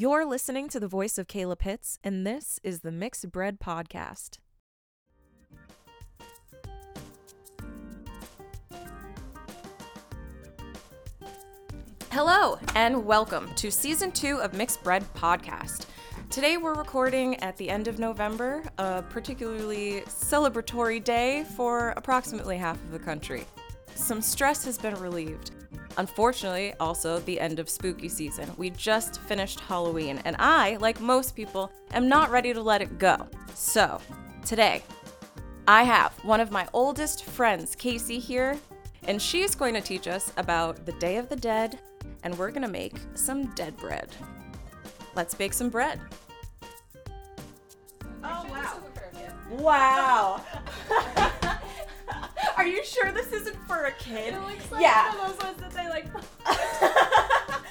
You're listening to the voice of Kayla Pitts, and this is the Mixed Bread Podcast. Hello, and welcome to season two of Mixed Bread Podcast. Today we're recording at the end of November, a particularly celebratory day for approximately half of the country. Some stress has been relieved. Unfortunately, also the end of spooky season. We just finished Halloween, and I, like most people, am not ready to let it go. So, today, I have one of my oldest friends, Casey, here, and she's going to teach us about the Day of the Dead, and we're going to make some dead bread. Let's bake some bread. Oh, wow. Wow. Are you sure this isn't for a kid? It looks like yeah. one of those ones that they like.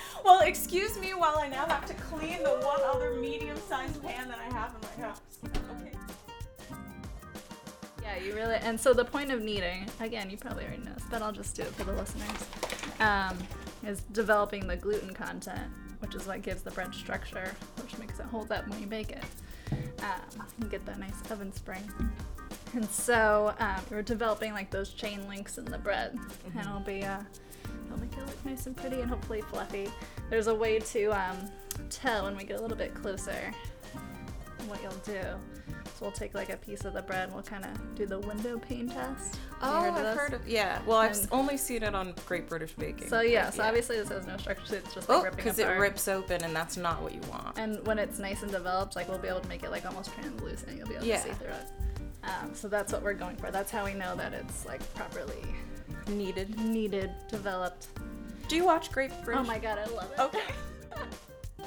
well, excuse me while I now have to clean the one other medium-sized pan that I have in my house. Okay. Yeah, you really. And so the point of kneading, again, you probably already know this, but I'll just do it for the listeners, um, is developing the gluten content, which is what gives the bread structure, which makes it hold up when you bake it. Um, you get that nice oven spring. And so um, we're developing like those chain links in the bread, and it'll be uh, it'll make it look nice and pretty and hopefully fluffy. There's a way to um, tell when we get a little bit closer what you'll do. So we'll take like a piece of the bread and we'll kind of do the window pane test. Oh, heard I've this? heard of yeah. Well, I've And- only seen it on Great British Baking. So yeah, so obviously this has no structure. It's just like oh, because it rips open, and that's not what you want. And when it's nice and developed, like we'll be able to make it like almost translucent. You'll be able Yeah. to see through it. Um, so that's what we're going for. That's how we know that it's like properly Needed. kneaded, developed. Do you watch British? Oh my god, I love it. Okay.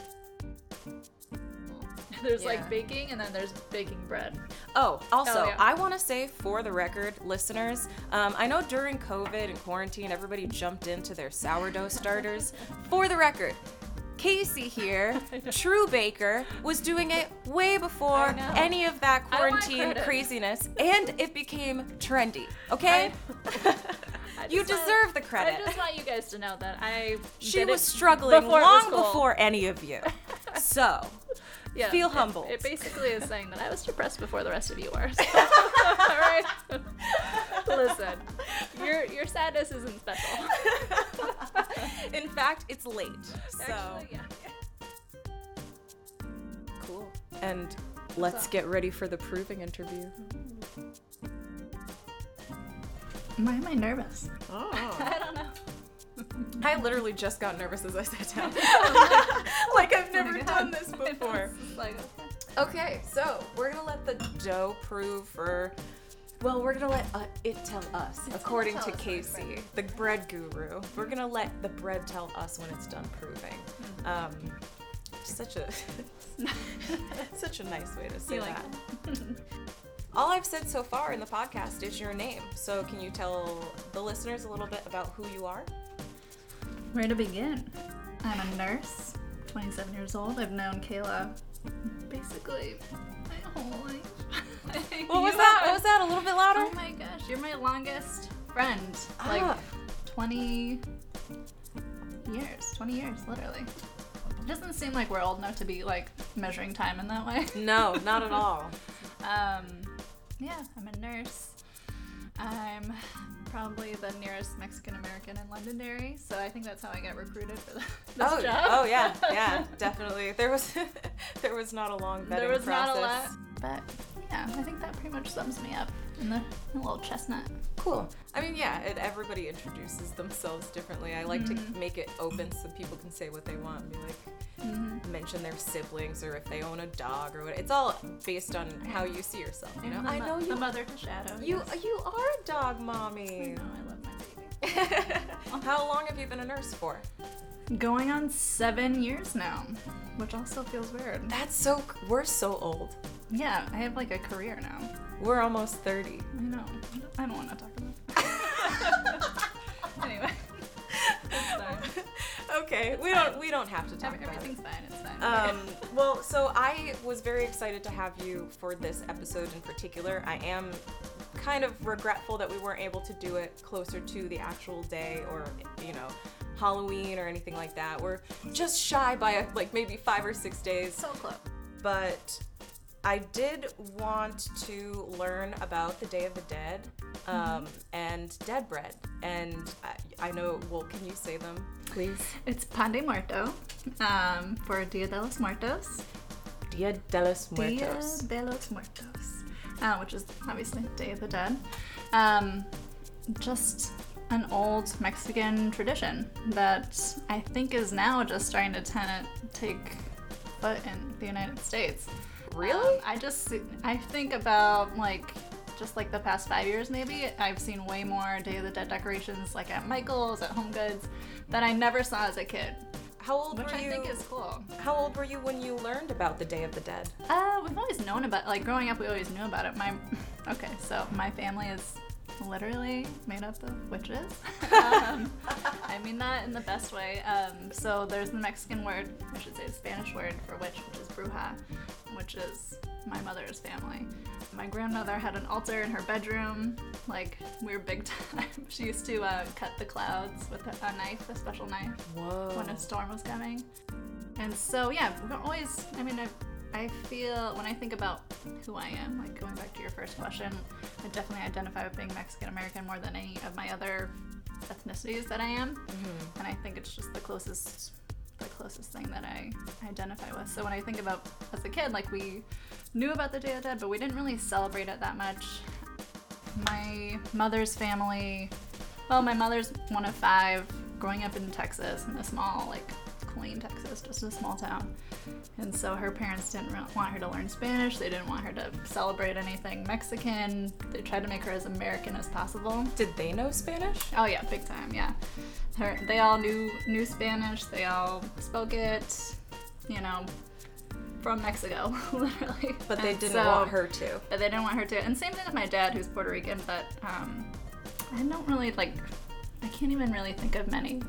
there's Yeah. like baking and then there's baking bread. Oh, also, Oh, yeah. I want to say for the record, listeners, um, I know during COVID and quarantine, everybody jumped into their sourdough starters. for the record, Casey here, true baker, was doing it way before any of that quarantine craziness, and it became trendy. Okay, you just want- deserve the credit. I just want you guys to know that I she was struggling before long cool. before any of you. So, Yeah, Feel it- humbled. It, basically is saying that I was depressed before the rest of you were. So, all right. Listen, your your sadness isn't special. in fact, it's late. So. Actually, yeah. Cool. And let's So- get ready for the proving interview. Why am I nervous? Oh. I don't know. I literally just got nervous as I sat down. Oh, like I've never done this before. It's like, okay. Okay, so we're gonna let the dough prove for. Well, we're gonna let uh, it tell us, according tell to us, Casey, friend. the bread guru. We're gonna let the bread tell us when it's done proving. Mm-hmm. Um, such a such a nice way to say You like that. All I've said so far in the podcast is your name. So can you tell the listeners a little bit about who you are? Where to begin? I'm a nurse, 27 years old. I've known Kayla basically my whole life. What was that? What was that? A little bit louder? Oh my gosh, you're my longest friend. Like Ah. 20 years. 20 years, literally. It doesn't seem like we're old enough to be like measuring time in that way. No, not at all. Um, yeah, I'm a nurse. I'm probably the nearest Mexican American in Londonderry, so I think that's how I got recruited for the, this oh, job. oh yeah, yeah, definitely. There was there was not a long vetting there was process. not a lot, but yeah, I think that pretty much sums me up in the, the little chestnut. Cool. I mean, yeah, it, everybody introduces themselves differently. I like Mm-hmm. to make it open so people can say what they want and be like, Mm-hmm. mention their siblings or if they own a dog or what. It's all based on how you see yourself. You know, The I mo- know the you. mother to shadow. You yes. you are a dog I mommy. know, I love my baby. how long have you been a nurse for? Going on seven years now, which also feels weird. That's so. We're so old. Yeah, I have like a career now. We're almost thirty. I know. I don't want to talk about it. anyway. It's fine. Okay. We don't we don't have to talk Every- about it. everything's fine. It's fine. Um, well, so I was very excited to have you for this episode in particular. I am kind of regretful that we weren't able to do it closer to the actual day or, you know, Halloween or anything like that. We're just shy by like maybe five or six days. so close. But I did want to learn about the Day of the Dead um, and dead bread. And I, I know, well, can you say them, please? It's Pan de Muerto um, for Dia de los Muertos. Dia de los Muertos. Dia de los Muertos, uh, which is obviously Day of the Dead. Um, just an old Mexican tradition that I think is now just starting to take foot in the United States. Really? Um, I just I think about like just like the past five years maybe I've seen way more Day of the Dead decorations like at Michael's at Home Goods that I never saw as a kid, How old which were I you? think is cool. How old were you when you learned about the Day of the Dead? Uh, we've always known about like growing up. We always knew about it. My okay, so my family is literally made up of witches. um, I mean that in the best way. Um, so there's the Mexican word, I should say the Spanish word for witch, which is bruja, which is my mother's family. My grandmother had an altar in her bedroom. Like we were big time. she used to uh, cut the clouds with a, a knife, a special knife Whoa. when a storm was coming. And so, yeah, we're always, I mean, I, I feel when I think about who I am, like going back to your first question, I definitely identify with being Mexican American more than any of my other ethnicities that I am. Mm-hmm. And I think it's just the closest. The closest thing that I identify with. So when I think about as a kid, like we knew about the Day of the Dead, but we didn't really celebrate it that much. My mother's family, well, my mother's one of five growing up in Texas, in a small, like, Killeen, Texas, just a small town. And so her parents didn't want her to learn Spanish. They didn't want her to celebrate anything Mexican. They tried to make her as American as possible. Did they know Spanish? Oh yeah, big time, yeah. Her, they all knew knew Spanish. They all spoke it, you know, from Mexico, literally. But they And didn't so- want her to. but they didn't want her to. And same thing with my dad, who's Puerto Rican, but um, I don't really like. I can't even really think of many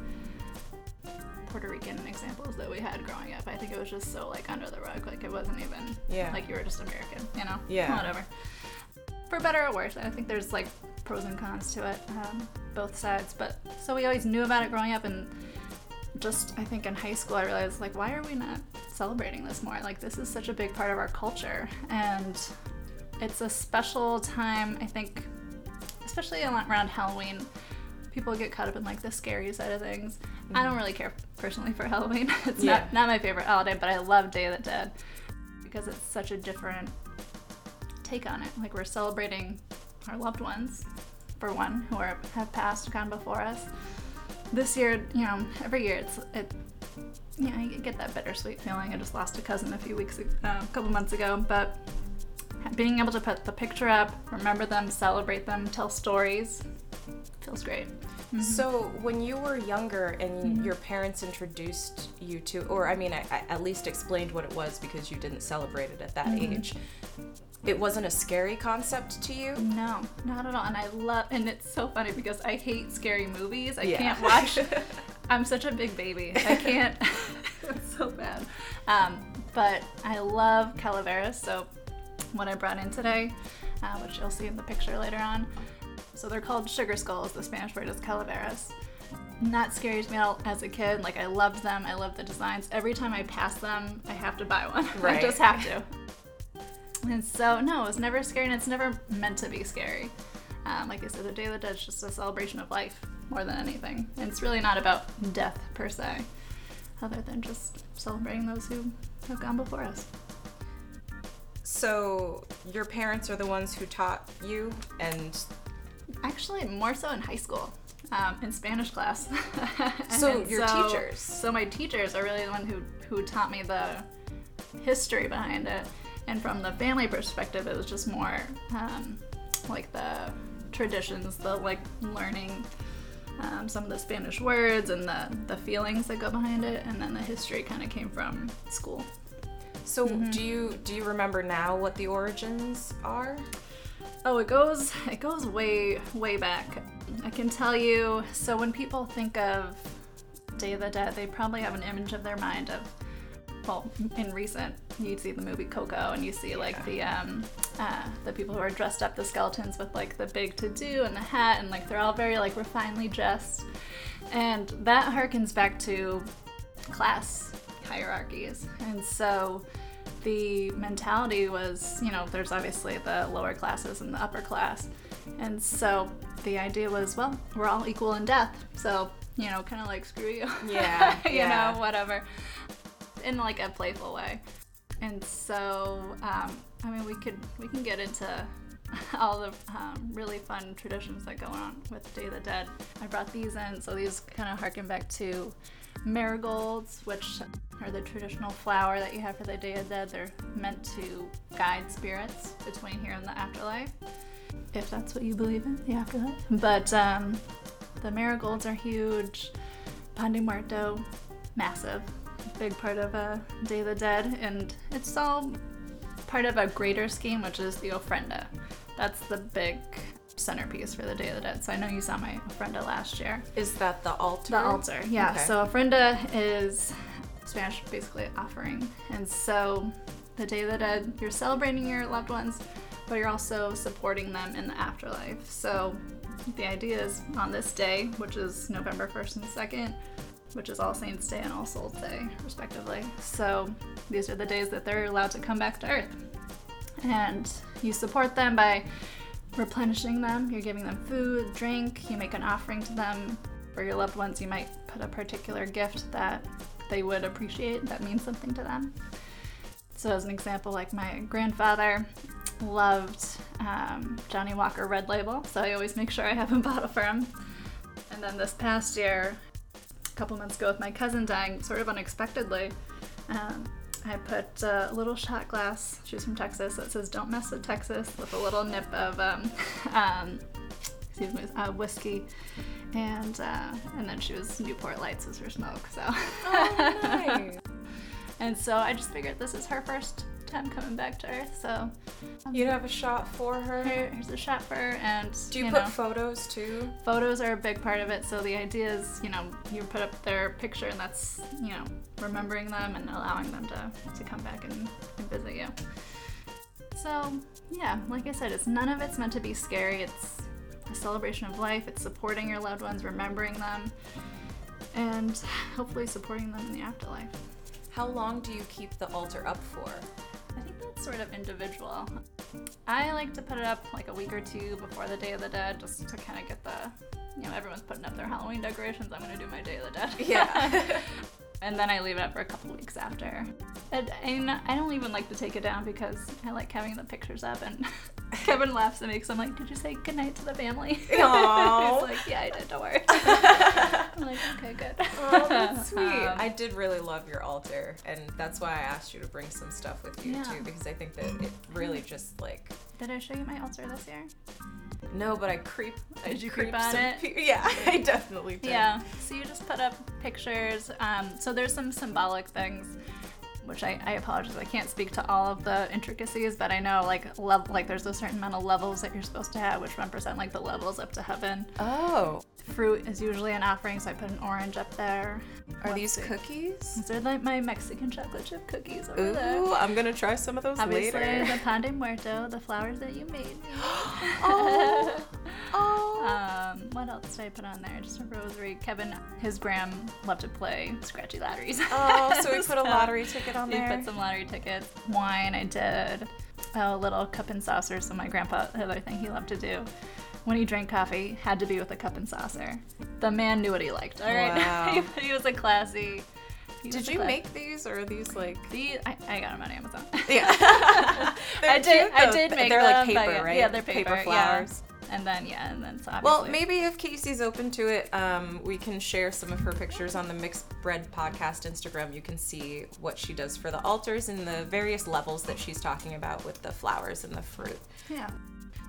Puerto Rican examples that we had growing up. I think it was just so like under the rug, like it wasn't even Yeah. like you were just American, you know? Yeah. Whatever. For better or worse, I think there's like pros and cons to it, um, both sides. But so we always knew about it growing up, and just I think in high school I realized like why are we not celebrating this more? Like this is such a big part of our culture, and it's a special time. I think, especially around Halloween, people get caught up in like the scary side of things. I don't really care personally for Halloween. it's Yeah. not not my favorite holiday, but I love Day of the Dead because it's such a different take on it. Like we're celebrating our loved ones, for one, who are have passed, gone before us. This year, you know, every year it's it. Yeah, you get that bittersweet feeling. I just lost a cousin a few weeks, ag- uh, a couple months ago, but being able to put the picture up, remember them, celebrate them, tell stories, feels great. So when you were younger and Mm-hmm. your parents introduced you to, or I mean, I, I at least explained what it was because you didn't celebrate it at that Mm-hmm. age. It wasn't a scary concept to you. No, not at all. And I love, and it's so funny because I hate scary movies. I Yeah. can't watch. I'm such a big baby. I can't. it's so bad. Um, but I love calaveras. So what I brought in today, uh, which you'll see in the picture later on. So they're called sugar skulls. The Spanish word is calaveras. And that scares me out as a kid. Like I loved them. I love the designs. Every time I pass them, I have to buy one. I just have to. And so, no, it's never scary, and it's never meant to be scary. Um, like I said, the Day of the Dead is just a celebration of life more than anything. And it's really not about death per se, other than just celebrating those who have gone before us. So your parents are the ones who taught you, and Actually, more so in high school, um, in Spanish class. So your so- teachers. So my teachers are really the one who who taught me the history behind it, and from the family perspective, it was just more um, like the traditions, the like learning um, some of the Spanish words and the the feelings that go behind it, and then the history kind of came from school. so Mm-hmm. do you do you remember now what the origins are? Oh, it goes it goes way way back. I can tell you. So when people think of Day of the Dead, they probably have an image of their mind of, well, in recent, you'd see the movie Coco, and you see like the um, uh, the people who are dressed up, the skeletons with like the big to do and the hat, and like they're all very like refinedly dressed, and that harkens back to class hierarchies, and so the mentality was, you know, there's obviously the lower classes and the upper class. And so the idea was, well, we're all equal in death. So, you know, kind of like screw you. Yeah. you yeah. know, whatever. In like a playful way. And so, um, I mean, we could we can get into all the um, really fun traditions that go on with Day of the Dead. I brought these in, so these kind of harken back to marigolds, which are the traditional flower that you have for the Day of the Dead. They're meant to guide spirits between here and the afterlife, if that's what you believe in, the afterlife. But um, the marigolds are huge. Pan de Muerto, massive, big part of uh, Day of the Dead, and it's all part of a greater scheme, which is the ofrenda. That's the big centerpiece for the Day of the Dead. So I know you saw my ofrenda last year. Is that the altar? The altar, yeah. Okay. So ofrenda is Spanish, basically offering. And so the Day of the Dead, you're celebrating your loved ones, but you're also supporting them in the afterlife. So the idea is on this day, which is November 1st and 2nd, which is All Saints Day and All Souls Day, respectively. So these are the days that they're allowed to come back to Earth. And you support them by replenishing them. You're giving them food, drink, you make an offering to them. For your loved ones, you might put a particular gift that they would appreciate that means something to them. So, as an example, like my grandfather loved um, Johnnie Walker Red Label, so I always make sure I have a bottle for him. And then this past year, a couple months ago, with my cousin dying sort of unexpectedly, um, I put a little shot glass. She's from Texas. That says "Don't mess with Texas" with a little nip of, um, um, excuse me, uh, whiskey, and uh, and then she was Newport Lights as her smoke. So. Oh, nice. and so I just figured this is her first time coming back to Earth, so You'd have a shot for her. here, here's a shot for her. And Do you, you put know, photos too? photos are a big part of it. So the idea is, you know, you put up their picture, and that's, you know, remembering them and allowing them to, to come back and, and visit you. So yeah, like I said, it's none of it's meant to be scary. It's a celebration of life. It's supporting your loved ones, remembering them, and hopefully supporting them in the afterlife. How long do you keep the altar up for? I think that's sort of individual. I like to put it up like a week or two before the Day of the Dead, just to kind of get the, you know, everyone's putting up their Halloween decorations. I'm gonna do my Day of the Dead. Yeah. and then I leave it up for a couple weeks after. And, and I don't even like to take it down because I like having the pictures up. And Kevin laughs at me because I'm like, "Did you say goodnight to the family?" Aw. He's like, "Yeah, I did. Don't worry." I'm like, "Okay, good." Oh, that's sweet. Um, I did really love your altar, and that's why I asked you to bring some stuff with you Yeah. too, because I think that it really just like Did I show you my altar this year? no, but I creep. I Did you creep on it? pe- yeah, I definitely did. Yeah. So you just put up pictures. Um, so there's some symbolic things, which I, I apologize. I can't speak to all of the intricacies, but I know like level like there's a certain amount of levels that you're supposed to have, which represent like the levels up to heaven. Oh, Fruit is usually an offering, so I put an orange up there. are Let's these see. cookies? These are like my Mexican chocolate chip cookies over there. Ooh, I'm gonna try some of those Obviously, later. the pan de muerto, the flowers that you made me. oh, oh. Um, what else did I put on there? Just a rosary. Kevin, his gram loved to play scratchy lotteries. Oh, so we put a lottery ticket on there. We put some lottery tickets. Wine, I did. A little cup and saucer. So my grandpa, the other thing he loved to do when he drank coffee, had to be with a cup and saucer. The man knew what he liked. All right, Wow. he, he was a classy. Did you make these, or are these like? these? I, I got them on Amazon. Yeah. I did. I did make They're them, like paper, yeah, right? Yeah, they're paper. yeah. flowers. And then yeah, and then so obviously. Well, maybe if Casey's open to it, um, we can share some of her pictures on the Mixed Bread Podcast Instagram. You can see what she does for the altars and the various levels that she's talking about with the flowers and the fruit. Yeah.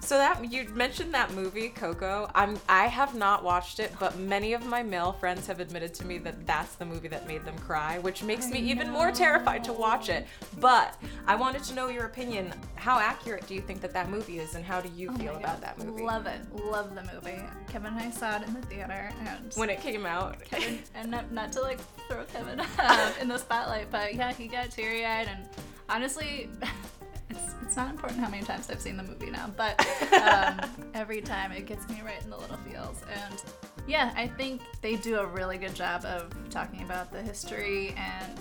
So that you mentioned that movie Coco. I'm I have not watched it, but many of my male friends have admitted to me that that's the movie that made them cry, which makes me even more terrified to watch it. But I wanted to know your opinion. How accurate do you think that that movie is, and how do you Oh feel about that movie? Love it. Love the movie. Kevin and I saw it in the theater, and when it came out. Kevin, and not, not to like throw Kevin in the spotlight, but yeah, he got teary eyed, and honestly, it's it's not important how many times I've seen the movie now, but um, every time it gets me right in the little feels, and yeah, I think they do a really good job of talking about the history and.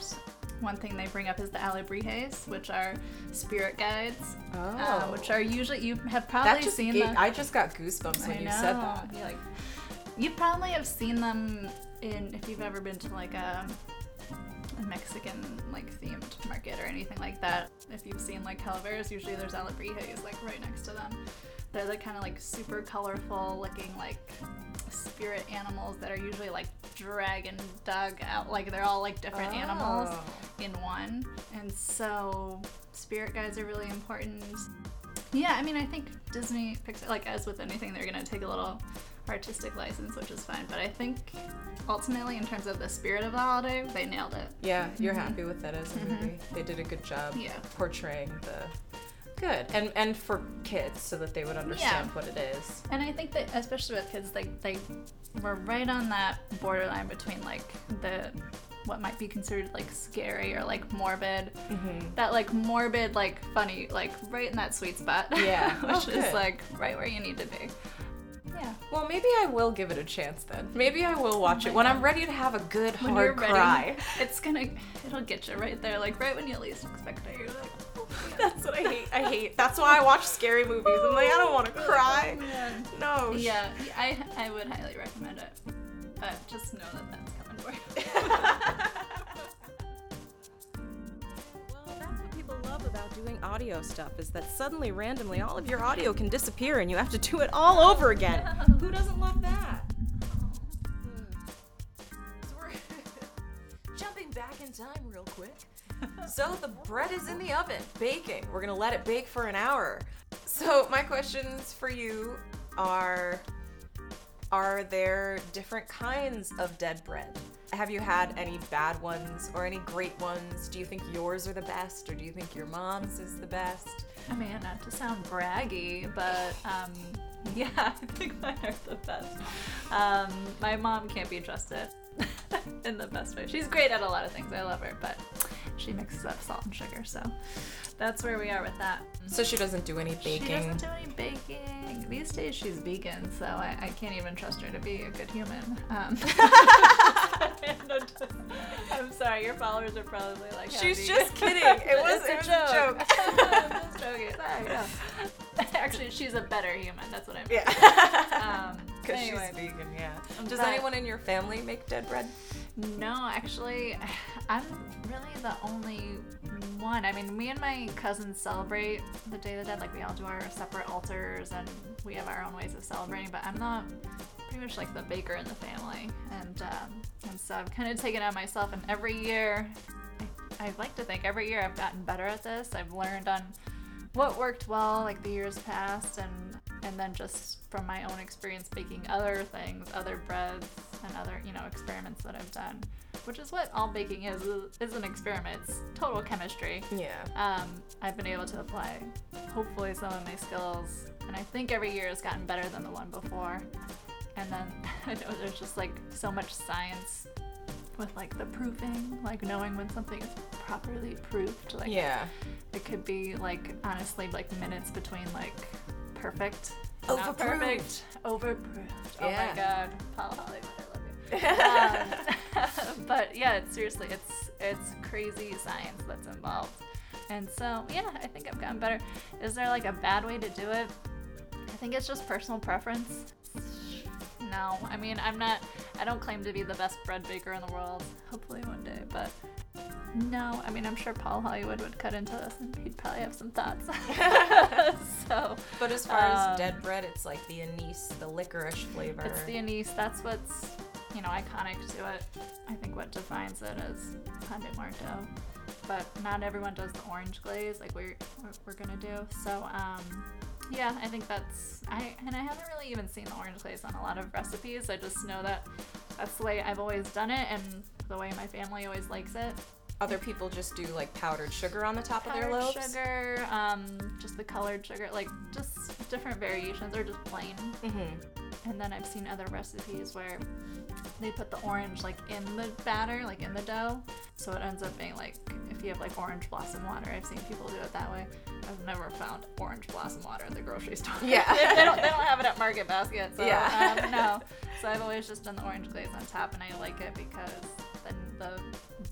One thing they bring up is the Alebrijes, which are spirit guides, uh, Oh. which are usually you have probably seen gave- them. I just got goosebumps when I you know. said that. Yeah, like you probably have seen them in if you've ever been to like a, a Mexican like themed market or anything like that. If you've seen like calaveras, usually there's alebrijes like right next to them. They're the kind of like super colorful looking like spirit animals that are usually like dragon dug out like they're all like different oh. animals Oh. in one. And so spirit guides are really important. Yeah, I mean, I think Disney Pixar, like as with anything, they're gonna take a little artistic license, which is fine. But I think ultimately, in terms of the spirit of the holiday, they nailed it. Yeah, you're happy with that as a movie. They did a good job Mm-hmm. Yeah. portraying the good and and for kids so that they would understand what it is. And I think that especially with kids, they they were right on that borderline between like the what might be considered like scary or like morbid. That like morbid, like funny, like right in that sweet spot. Yeah. which Oh, is like right where you need to be. Yeah. Well, maybe I will give it a chance then. Maybe I will oh watch it when I'm ready to have a good When hard you're ready, cry. it's gonna it'll get you right there, like right when you least expect it. You're like, oh. That's what I hate. I hate. That's why I watch scary movies. I'm like, I don't want to cry. Oh, man. No. Yeah, I I would highly recommend it. But just know that that's coming for you. Love about doing audio stuff is that suddenly, randomly, all of your audio can disappear and you have to do it all over again. Who doesn't love that? So we're jumping back in time real quick. So the bread is in the oven, baking. We're gonna let it bake for an hour. So my questions for you are are there different kinds of dead bread? Have you had any bad ones or any great ones? Do you think yours are the best or do you think your mom's is the best? I mean, not to sound braggy, but um, yeah, I think mine are the best. Um, my mom can't be trusted in the best way. She's great at a lot of things. I love her, but she mixes up salt and sugar, so that's where we are with that. So she doesn't do any baking. She doesn't do any baking. These days she's vegan, so I, I can't even trust her to be a good human. Um, I'm sorry, your followers are probably like. "Yeah, She's just kidding. It was, it was a joke. Joking. Sorry, no. Actually, she's a better human. That's what I mean. Yeah. Um, Because anyway. she's vegan, yeah. Does But- anyone in your family make dead bread? No, actually, I'm really the only one. I mean, me and my cousins celebrate the Day of the Dead. Like, we all do our separate altars and we have our own ways of celebrating, but I'm not pretty much like the baker in the family. And, um, and so I've kind of taken it on myself, and every year, I, I like to think every year I've gotten better at this. I've learned on what worked well like the years past and and then just from my own experience baking other things other breads and other you know experiments that i've done which is what all baking is is an experiment it's total chemistry Yeah. um, i've been able to apply hopefully some of my skills and i think every year has gotten better than the one before and then i know there's just like so much science with like the proofing like knowing when something is properly proofed like Yeah. it could be like honestly like minutes between like perfect, Overproofed. perfect, overproofed. Oh Yeah. my god, Paul Hollywood, I love you. Um, but yeah, it's seriously, it's it's crazy science that's involved, and so yeah, I think I've gotten better. Is there like a bad way to do it? I think it's just personal preference. No, I mean I'm not. I don't claim to be the best bread baker in the world. Hopefully one day, but no, I mean, I'm sure Paul Hollywood would cut into this and he'd probably have some thoughts. so, But as far Um, as dead bread, it's like the anise, the licorice flavor. it's the anise. That's what's, you know, iconic to it. I think what defines it is pan de muerto. But not everyone does the orange glaze like we're, we're, we're gonna do. So, um, Yeah, I think that's I and I haven't really even seen the orange glaze on a lot of recipes. I just know that that's the way I've always done it and the way my family always likes it. Other people just do like powdered sugar on the top of their Powdered loaves. sugar, um, just the colored sugar, like just different variations or just plain. Mm-hmm. And then I've seen other recipes where they put the orange like in the batter, like in the dough. So it ends up being like if you have like orange blossom water. I've seen people do it that way. I've never found orange blossom water at the grocery store. Yeah. they, don't they don't have it at Market Basket. So Yeah. um, no. So I've always just done the orange glaze on top, and I like it because then the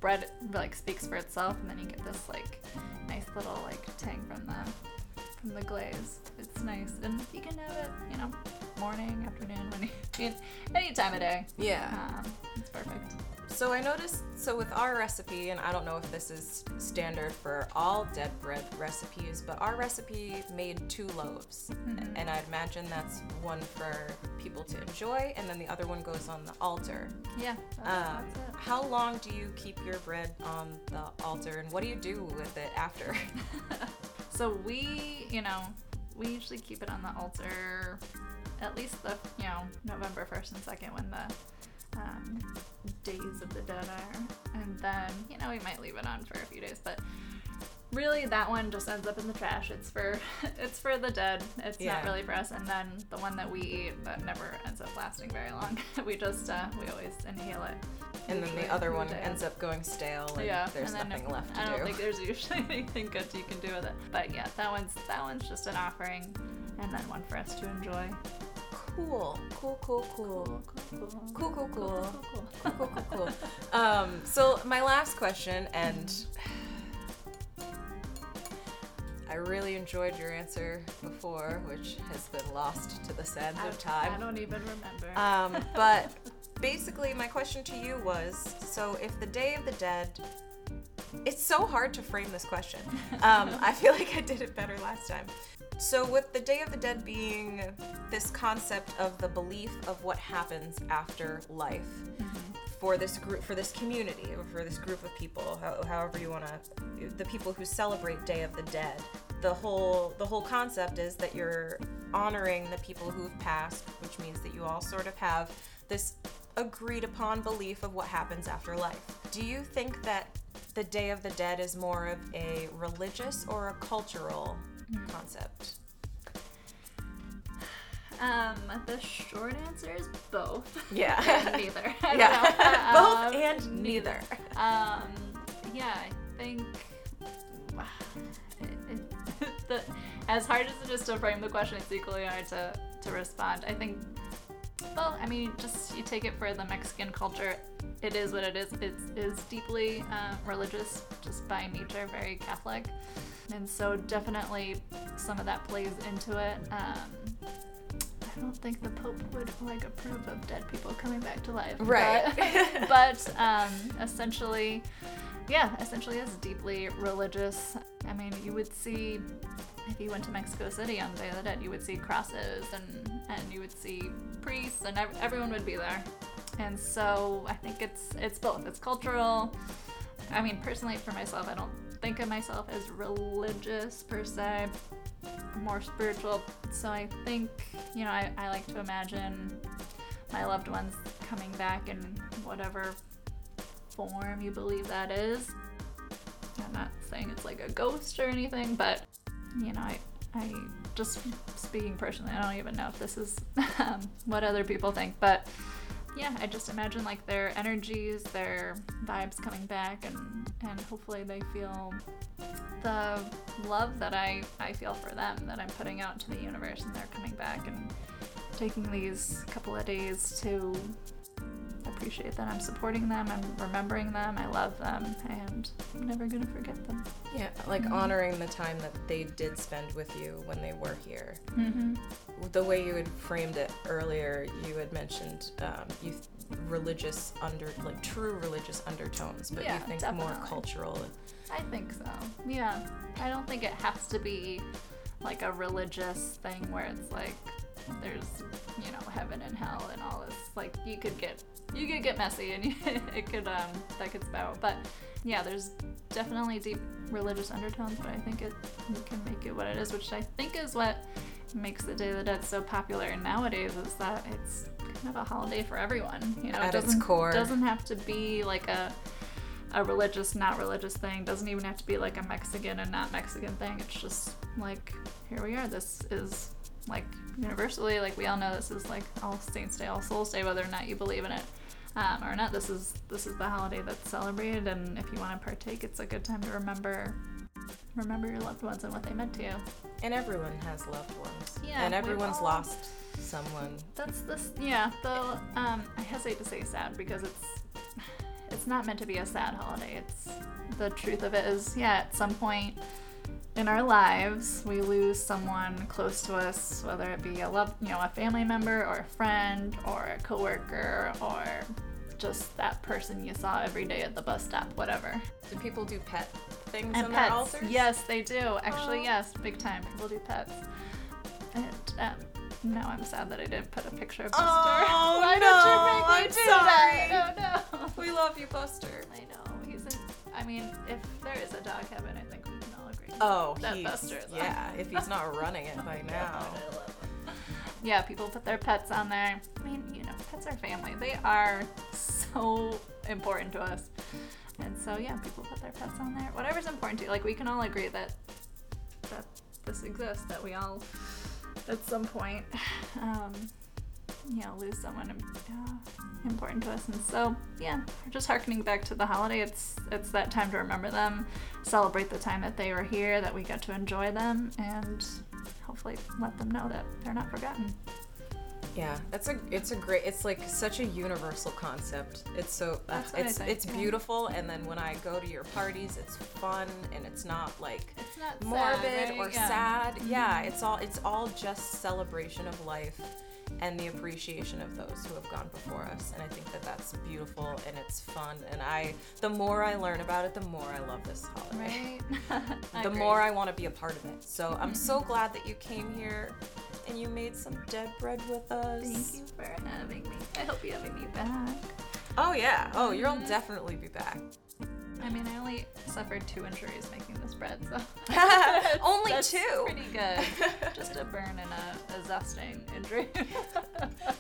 bread like speaks for itself, and then you get this like nice little like tang from the from the glaze. It's nice, and you can have it, you know, morning, afternoon, when any time of day. Yeah. Um, it's perfect. So I noticed, so with our recipe, and I don't know if this is standard for all dead bread recipes, but our recipe made two loaves. Mm-hmm. And I'd imagine that's one for people to enjoy, and then the other one goes on the altar. Yeah. Um, how long do you keep your bread on the altar, and what do you do with it after? So we, you know, we usually keep it on the altar at least the, you know, November 1st and 2nd when the um, days of the dead are. And then, you know, we might leave it on for a few days, but really that one just ends up in the trash. It's for it's for the dead. It's Yeah. not really for us. And then the one that we eat that never ends up lasting very long. we just uh, we always inhale it. and then the other one day ends up going stale, and yeah, there's and nothing if- left to I don't do. think there's usually anything good you can do with it. But yeah, that one's that one's just an offering, and then one for us to enjoy. Cool, cool, cool, cool. cool, Cool, cool, cool. cool. cool, cool, cool. Um, so my last question, and I really enjoyed your answer before, which has been lost to the sands of time. I don't even remember. Um, but basically, my question to you was: so if the Day of the Dead, it's so hard to frame this question. Um, I feel like I did it better last time. So with the Day of the Dead being this concept of the belief of what happens after life mm-hmm. for this group, for this community, or for this group of people, however you want to, the people who celebrate Day of the Dead. The whole the whole concept is that you're honoring the people who've passed, which means that you all sort of have this agreed upon belief of what happens after life. Do you think that the Day of the Dead is more of a religious or a cultural concept? Um, the short answer is both. Yeah. neither. Yeah. know. Both Um, and neither. Um, yeah, I think the, as hard as it is to frame the question, it's equally hard to, to respond. I think, well, I mean, just you take it for the Mexican culture, it is what it is. It is deeply uh, religious, just by nature, very Catholic. And so, definitely, some of that plays into it. Um, I don't think the Pope would like approve of dead people coming back to life. Right. But, but um, essentially, yeah, essentially is deeply religious. I mean, you would see if you went to Mexico City on Day of the Dead, you would see crosses and and you would see priests and ev- everyone would be there. And so I think it's it's both. It's cultural. I mean, personally, for myself, I don't think of myself as religious per se. More spiritual. So I think, you know, I, I like to imagine my loved ones coming back in whatever form you believe that is. I'm not saying it's like a ghost or anything, but you know, I, I just speaking personally, I don't even know if this is um, what other people think, but yeah, I just imagine like their energies, their vibes coming back, and and hopefully they feel the love that I I feel for them that I'm putting out to the universe, and they're coming back and taking these couple of days to appreciate that I'm supporting them, I'm remembering them, I love them, and I'm never gonna forget them. Yeah, like honoring the time that they did spend with you when they were here. Mm-hmm. The way you had framed it earlier, you had mentioned um, you religious under like true religious undertones, but Yeah, you think more cultural. I think so. Yeah. I don't think it has to be like a religious thing where it's like there's, you know, heaven and hell and all this. Like you could get you could get messy and it could um that could spout. But yeah, there's definitely deep religious undertones, but I think it you can make it what it is, which I think is what makes the Day of the Dead so popular nowadays is that it's kind of a holiday for everyone. You know, At it doesn't core. doesn't have to be like a a religious, not religious thing. Doesn't even have to be like a Mexican and not Mexican thing. It's just like here we are. This is like universally like we all know this is like All Saints Day, All Souls Day, whether or not you believe in it. Um, or not, this is this is the holiday that's celebrated, and if you want to partake, it's a good time to remember remember your loved ones and what they meant to you. And everyone has loved ones. Yeah, And everyone's all- lost someone. That's this yeah, Though um I hesitate to say sad because it's it's not meant to be a sad holiday. It's the truth of it is yeah, at some point in our lives we lose someone close to us, whether it be a love you know, a family member or a friend or a coworker or just that person you saw every day at the bus stop, whatever. Do people do pet things And on pets. their altars? Yes, they do. Actually, yes, big time. People do pets. And um, now I'm sad that I didn't put a picture of Buster. Oh, Why no, did you make I'm do that? No, no. We love you, Buster. I know. He's in. I mean, if there is a dog heaven, I think Oh, That he's, Buster is on. yeah. If he's not running it by now. I love him. Yeah, people put their pets on there. I mean, you know, pets are family. They are so important to us. And so yeah, people put their pets on there. Whatever's important to you. Like we can all agree that that this exists, that we all at some point um you know, lose someone uh, important to us. And so, yeah, we're just harkening back to the holiday, it's it's that time to remember them, celebrate the time that they were here, that we got to enjoy them, and hopefully let them know that they're not forgotten. Yeah, that's a it's a great it's like such a universal concept. It's so That's it's think, it's yeah. beautiful and then when I go to your parties it's fun and it's not like It's not morbid or Yeah. sad. Yeah, it's all it's all just celebration of life and the appreciation of those who have gone before us. And I think that that's beautiful and it's fun and I the more I learn about it, the more I love this holiday. Right? The agree. more I want to be a part of it. So I'm mm-hmm. so glad that you came here and you made some dead bread with us. Thank you for having me. I hope you having me back. Oh yeah. Oh, you'll mm-hmm. definitely be back. I mean, I only suffered two injuries making this bread, so Only That's two. Pretty good. Just a burn and a, a zesting injury.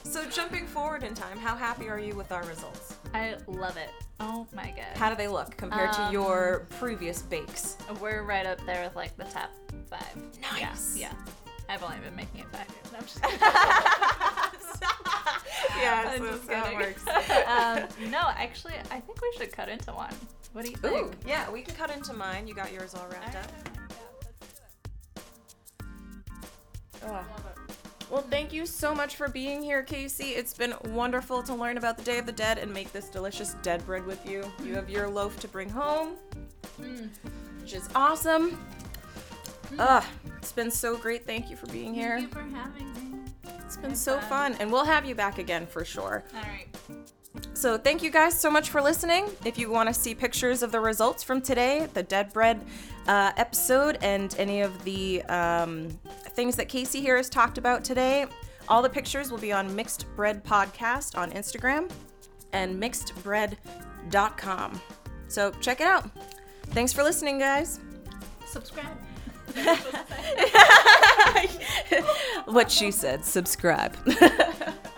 So jumping forward in time, how happy are you with our results? I love it. Oh my god. How do they look compared to Um, your previous bakes? We're right up there with like the top five. Nice. Yeah. yeah. I've only been making it five years. No, I'm just kidding. yeah, I'm so just that's kidding. works. um, no, actually, I think we should cut into one. What do you think? Ooh, yeah, we can cut into mine. You got yours all wrapped up. Ugh. Well, thank you so much for being here, Casey. It's been wonderful to learn about the Day of the Dead and make this delicious dead bread with you. You have your loaf to bring home, mm. which is awesome. Ugh, it's been so great. Thank you for being here. Thank you for having me. It's been Very so fun. fun, and we'll have you back again for sure. All right. So, thank you guys so much for listening. If you want to see pictures of the results from today, the Dead Bread uh, episode, and any of the um, things that Casey here has talked about today, all the pictures will be on Mixed Bread Podcast on Instagram and mixedbread.com. So, check it out. Thanks for listening, guys. Subscribe. what she said subscribe.